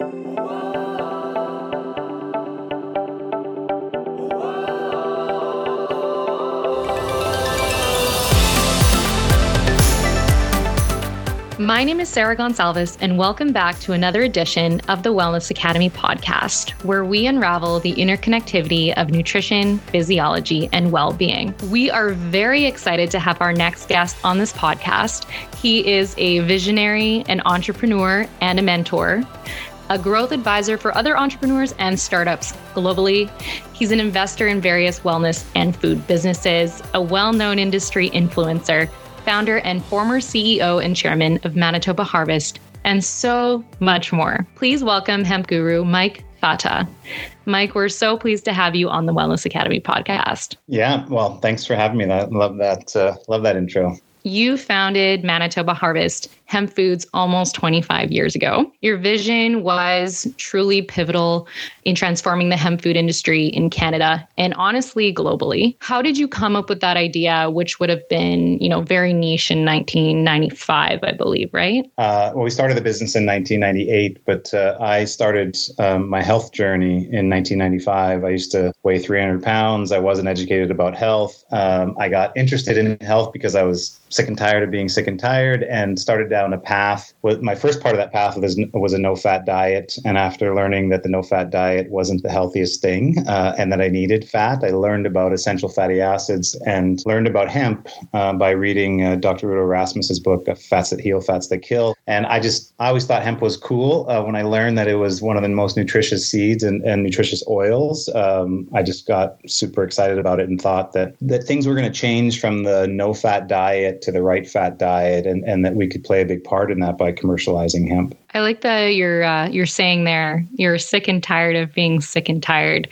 My name is Sarah Gonçalves, and welcome back to another edition of the Wellness Academy podcast, where we unravel the interconnectivity of nutrition, physiology, and well being. We are very excited to have our next guest on this podcast. He is a visionary, an entrepreneur, and a mentor a growth advisor for other entrepreneurs and startups globally. He's an investor in various wellness and food businesses, a well known industry influencer, founder and former CEO and chairman of Manitoba Harvest, and so much more. Please welcome hemp guru Mike Fata. Mike, we're so pleased to have you on the Wellness Academy podcast. Yeah, well, thanks for having me. I love that. Uh, love that intro. You founded Manitoba Harvest hemp foods almost 25 years ago. Your vision was truly pivotal in transforming the hemp food industry in Canada and honestly globally. How did you come up with that idea, which would have been, you know, very niche in 1995, I believe, right? Uh, well, we started the business in 1998, but uh, I started um, my health journey in 1995. I used to weigh 300 pounds. I wasn't educated about health. Um, I got interested in health because I was sick and tired of being sick and tired and started down a path. My first part of that path was, was a no fat diet. And after learning that the no fat diet wasn't the healthiest thing uh, and that I needed fat, I learned about essential fatty acids and learned about hemp uh, by reading uh, Dr. Udo Erasmus's book, Fats That Heal, Fats That Kill. And I just, I always thought hemp was cool. Uh, when I learned that it was one of the most nutritious seeds and, and nutritious oils, um, I just got super excited about it and thought that, that things were going to change from the no fat diet to the right fat diet and, and that we could play a big part in that by commercializing hemp. I like that you're uh, you're saying there you're sick and tired of being sick and tired,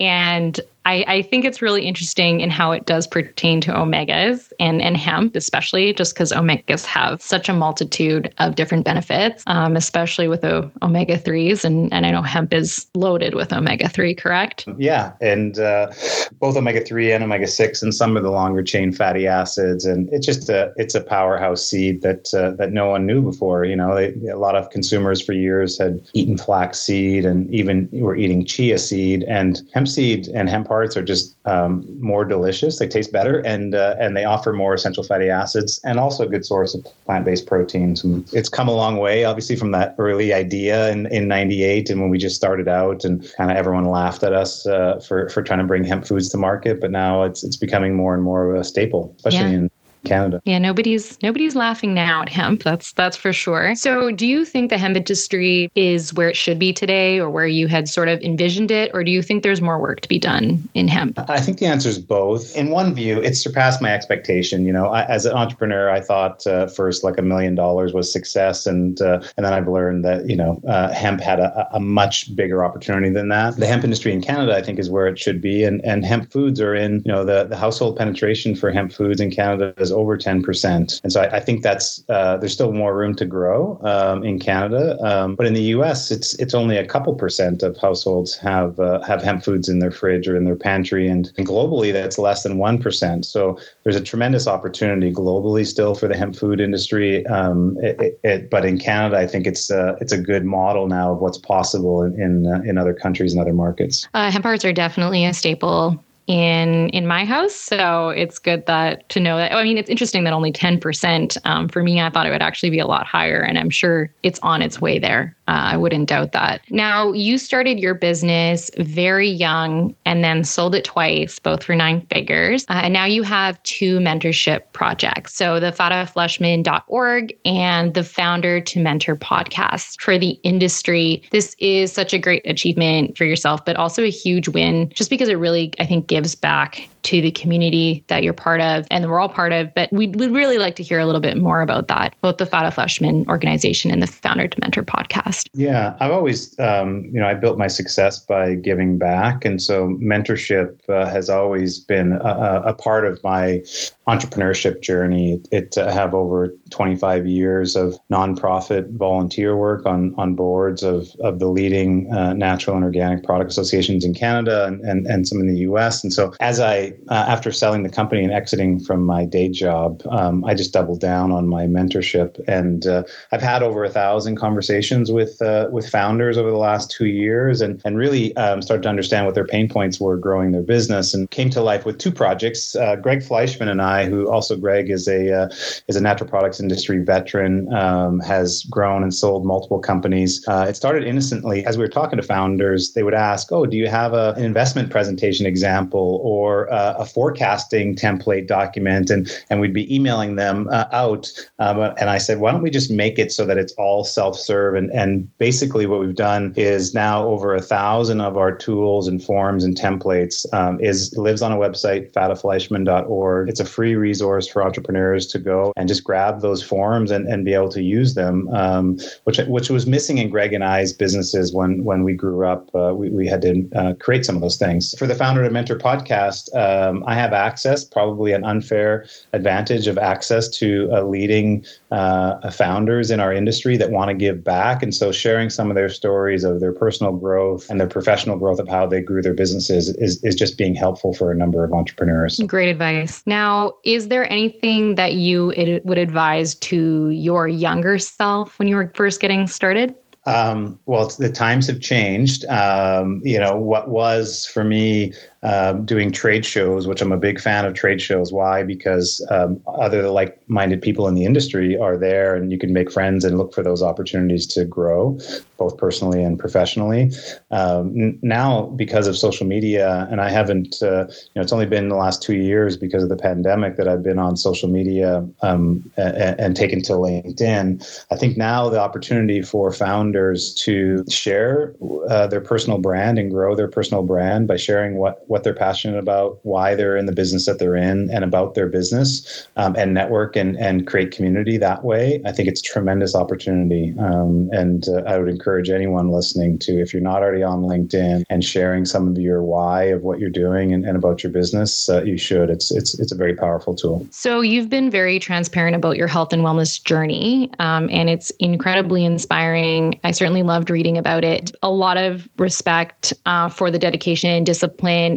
and I, I, think it's really interesting in how it does pertain to omegas and, and hemp, especially just because omegas have such a multitude of different benefits, um, especially with the omega 3s. And, and I know hemp is loaded with omega 3, correct? Yeah. And uh, both omega 3 and omega 6 and some of the longer chain fatty acids. And it's just a, it's a powerhouse seed that, uh, that no one knew before. You know, they, a lot of consumers for years had eaten flax seed and even were eating chia seed and hemp seed and hemp are just um, more delicious. They taste better, and uh, and they offer more essential fatty acids, and also a good source of plant-based proteins. And it's come a long way, obviously, from that early idea in in '98, and when we just started out, and kind of everyone laughed at us uh, for for trying to bring hemp foods to market. But now it's it's becoming more and more of a staple, especially yeah. in Canada. Yeah, nobody's nobody's laughing now at hemp. That's that's for sure. So, do you think the hemp industry is where it should be today, or where you had sort of envisioned it, or do you think there's more work to be done in hemp? I think the answer is both. In one view, it's surpassed my expectation. You know, I, as an entrepreneur, I thought uh, first like a million dollars was success, and uh, and then I've learned that you know uh, hemp had a, a much bigger opportunity than that. The hemp industry in Canada, I think, is where it should be, and and hemp foods are in. You know, the the household penetration for hemp foods in Canada over 10%. And so I, I think that's, uh, there's still more room to grow um, in Canada. Um, but in the US, it's it's only a couple percent of households have uh, have hemp foods in their fridge or in their pantry. And, and globally, that's less than 1%. So there's a tremendous opportunity globally still for the hemp food industry. Um, it, it, but in Canada, I think it's, uh, it's a good model now of what's possible in, in, uh, in other countries and other markets. Uh, hemp hearts are definitely a staple in in my house so it's good that to know that i mean it's interesting that only 10% um, for me i thought it would actually be a lot higher and i'm sure it's on its way there uh, I wouldn't doubt that. Now, you started your business very young and then sold it twice, both for nine figures. Uh, and now you have two mentorship projects. So, the fatafleischman.org and the Founder to Mentor podcast for the industry. This is such a great achievement for yourself, but also a huge win just because it really, I think, gives back to the community that you're part of and we're all part of. But we'd, we'd really like to hear a little bit more about that, both the Fata Fleischman organization and the Founder to Mentor podcast. Yeah, I've always, um, you know, I built my success by giving back. And so mentorship uh, has always been a, a, part of my entrepreneurship journey. It uh, have over 25 years of nonprofit volunteer work on, on boards of, of the leading uh, natural and organic product associations in Canada and, and, and some in the US. And so as I Uh, after selling the company and exiting from my day job, um, I just doubled down on my mentorship, and uh, I've had over a thousand conversations with uh, with founders over the last two years, and and really um, started to understand what their pain points were growing their business, and came to life with two projects. Uh, Greg Fleischman and I, who also Greg is a uh, is a natural products industry veteran, um, has grown and sold multiple companies. Uh, it started innocently as we were talking to founders. They would ask, "Oh, do you have a, an investment presentation example or uh, a forecasting template document?" And and we'd be emailing them uh, out. Um, and I said, "Why don't we just make it so that it's all self-serve?" And and basically, what we've done is now over a thousand of our tools and forms and templates um, is lives on a website, fatafleischman.org. It's a free resource for entrepreneurs to go and just grab those forms and, and be able to use them, um, which which was missing in Greg and I's businesses when when we grew up. Uh, we, we had to uh, create some of those things. For the Founder to Mentor podcast, um, I have access, probably an unfair advantage of access to uh, leading uh, founders in our industry that want to give back. And so sharing some of their stories of their personal growth and their professional growth of how they grew their businesses is, is just being helpful for a number of entrepreneurs. Great advice. Now, is there anything that you would advise to your younger self when you were first getting started? Um, well, the times have changed. Um, you know, what was for me um, doing trade shows, which I'm a big fan of trade shows. Why? Because um, other like-minded people in the industry are there, and you can make friends and look for those opportunities to grow, both personally and professionally. Um, now, because of social media, and I haven't, uh, you know, it's only been the last two years because of the pandemic that I've been on social media um, and, and taken to LinkedIn. I think now the opportunity for founders to share uh, their personal brand and grow their personal brand by sharing what what they're passionate about, why they're in the business that they're in, and about their business, um, and network and and create community that way. I think it's tremendous opportunity, um, and uh, I would encourage anyone listening to, if you're not already on LinkedIn and sharing some of your why of what you're doing and, and about your business, uh, you should. It's it's it's a very powerful tool. So you've been very transparent about your health and wellness journey, um, and it's incredibly inspiring. I certainly loved reading about it. A lot of respect uh, for the dedication and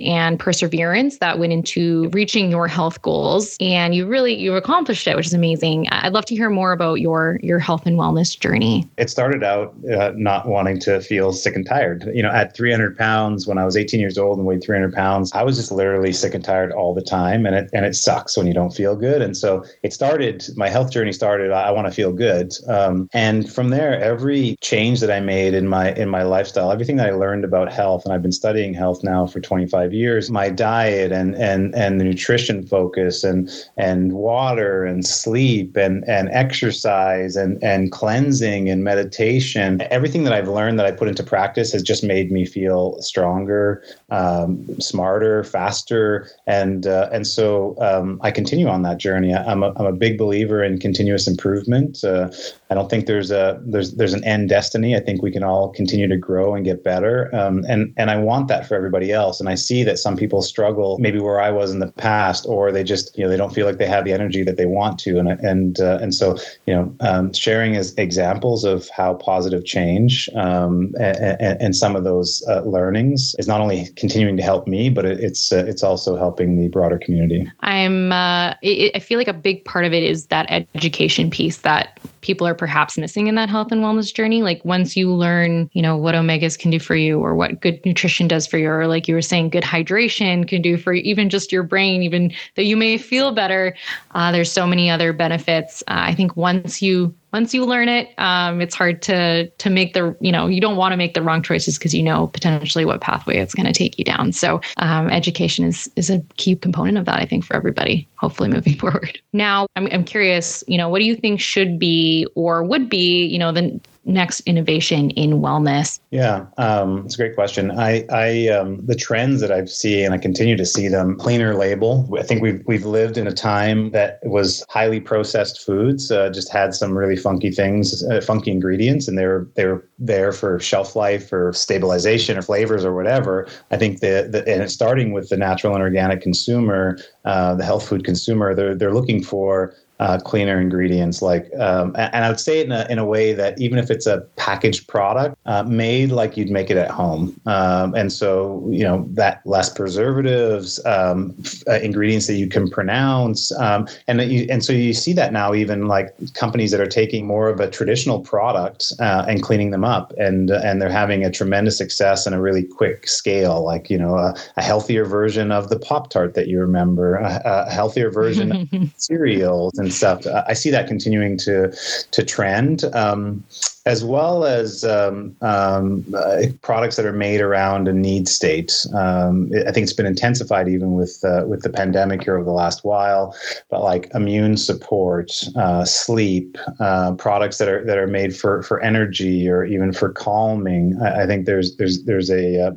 and perseverance that went into reaching your health goals. And you really you accomplished it which is amazing. I'd love to hear more about your your health and wellness journey. It started out uh, not wanting to feel sick and tired. You know at 300 pounds when i was 18 years old and weighed 300 pounds i was just literally sick and tired all the time. And it and it sucks when you don't feel good. And so it started my health journey started i, I want to feel good. Um, and from there every change that i made in my in my lifestyle everything that i learned about health and i've been studying health now for 25 five years, my diet and and and the nutrition focus and and water and sleep and and exercise and and cleansing and meditation, everything that I've learned that I put into practice has just made me feel stronger, um, smarter, faster, and uh, and so um, I continue on that journey. I'm a, I'm a big believer in continuous improvement. Uh, I don't think there's a there's there's an end destiny. I think we can all continue to grow and get better, um, and and I want that for everybody else. And I see that some people struggle maybe where I was in the past, or they just you know they don't feel like they have the energy that they want to, and and uh, and so you know um, sharing as examples of how positive change um, and, and, some of those uh, learnings is not only continuing to help me, but it, it's uh, it's also helping the broader community. I'm uh, it, I feel like a big part of it is that education piece that people are perhaps missing in that health and wellness journey. Like once you learn, you know, what omegas can do for you or what good nutrition does for you, or like you were saying, good hydration can do for even just your brain, even though you may feel better. Uh, there's so many other benefits. Uh, I think once you once you learn it, um, it's hard to to make the you know you don't want to make the wrong choices because you know potentially what pathway it's going to take you down. So um, education is is a key component of that. I think for everybody. Hopefully, moving forward. Now, I'm I'm curious. You know, what do you think should be or would be you know the next innovation in wellness? Yeah, um, it's a great question. I, I um, the trends that I've seen, and I continue to see them. Cleaner label. I think we've we've lived in a time that was highly processed foods. Uh, just had some really funky things, uh, funky ingredients, and they're they're there for shelf life or stabilization or flavors or whatever. I think that and it's starting with the natural and organic consumer, uh, the health food consumer. They're they're looking for uh, cleaner ingredients. Like, um, and I would say it in a, in a way that even if it's a packaged product, uh, made like you'd make it at home. Um, and so, you know, that less preservatives, um, uh, ingredients that you can pronounce. Um, and, you, and so you see that now, even like companies that are taking more of a traditional product uh, and cleaning them up. And, and they're having a tremendous success and a really quick scale, like, you know, a, a healthier version of the Pop Tart that you remember, a, a healthier version of cereals and stuff. I see that continuing to, to trend. Um, as well as um, um, uh, products that are made around a need state. Um, I think it's been intensified even with uh, with the pandemic here over the last while. But like immune support, uh, sleep, uh, products that are that are made for for energy or even for calming. I, I think there's there's there's a uh,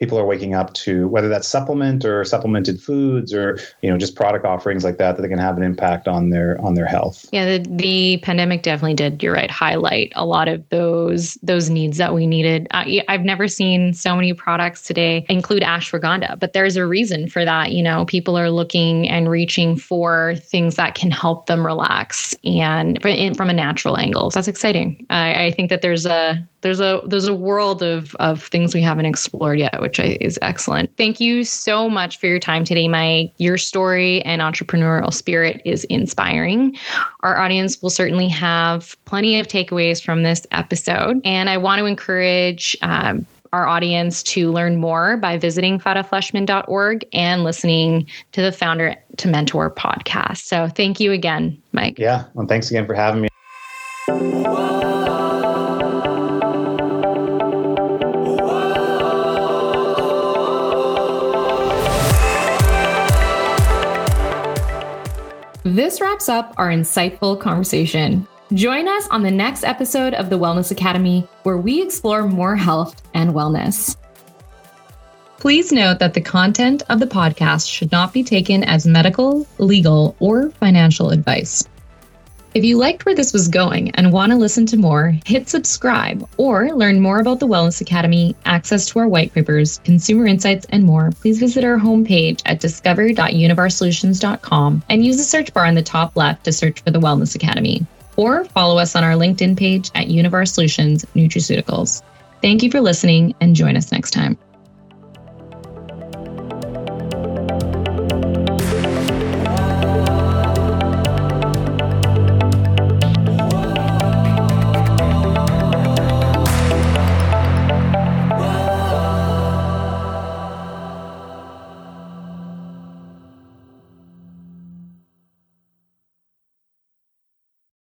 people are waking up to whether that's supplement or supplemented foods or you know just product offerings like that that they can have an impact on their on their health. Yeah the, the pandemic definitely did you're right highlight a lot of those those needs that we needed. Uh, i've never seen so many products today include ashwagandha but there's a reason for that you know people are looking and reaching for things that can help them relax and from a natural angle. So that's exciting. I, I think that there's a there's a there's a world of of things we haven't explored yet, which is excellent. Thank you so much for your time today, Mike. Your story and entrepreneurial spirit is inspiring. Our audience will certainly have plenty of takeaways from this episode, and I want to encourage. Um, our audience to learn more by visiting fatafleischman.org and listening to the Founder to Mentor podcast. So, thank you again, Mike. Yeah. Well, thanks again for having me. This wraps up our insightful conversation. Join us on the next episode of the Wellness Academy, where we explore more health and wellness. Please note that the content of the podcast should not be taken as medical, legal, or financial advice. If you liked where this was going and want to listen to more, hit subscribe or learn more about the Wellness Academy, access to our white papers, consumer insights, and more. Please visit our homepage at discover.univarsolutions.com and use the search bar on the top left to search for the Wellness Academy. Or follow us on our LinkedIn page at Univar Solutions Nutraceuticals. Thank you for listening and join us next time.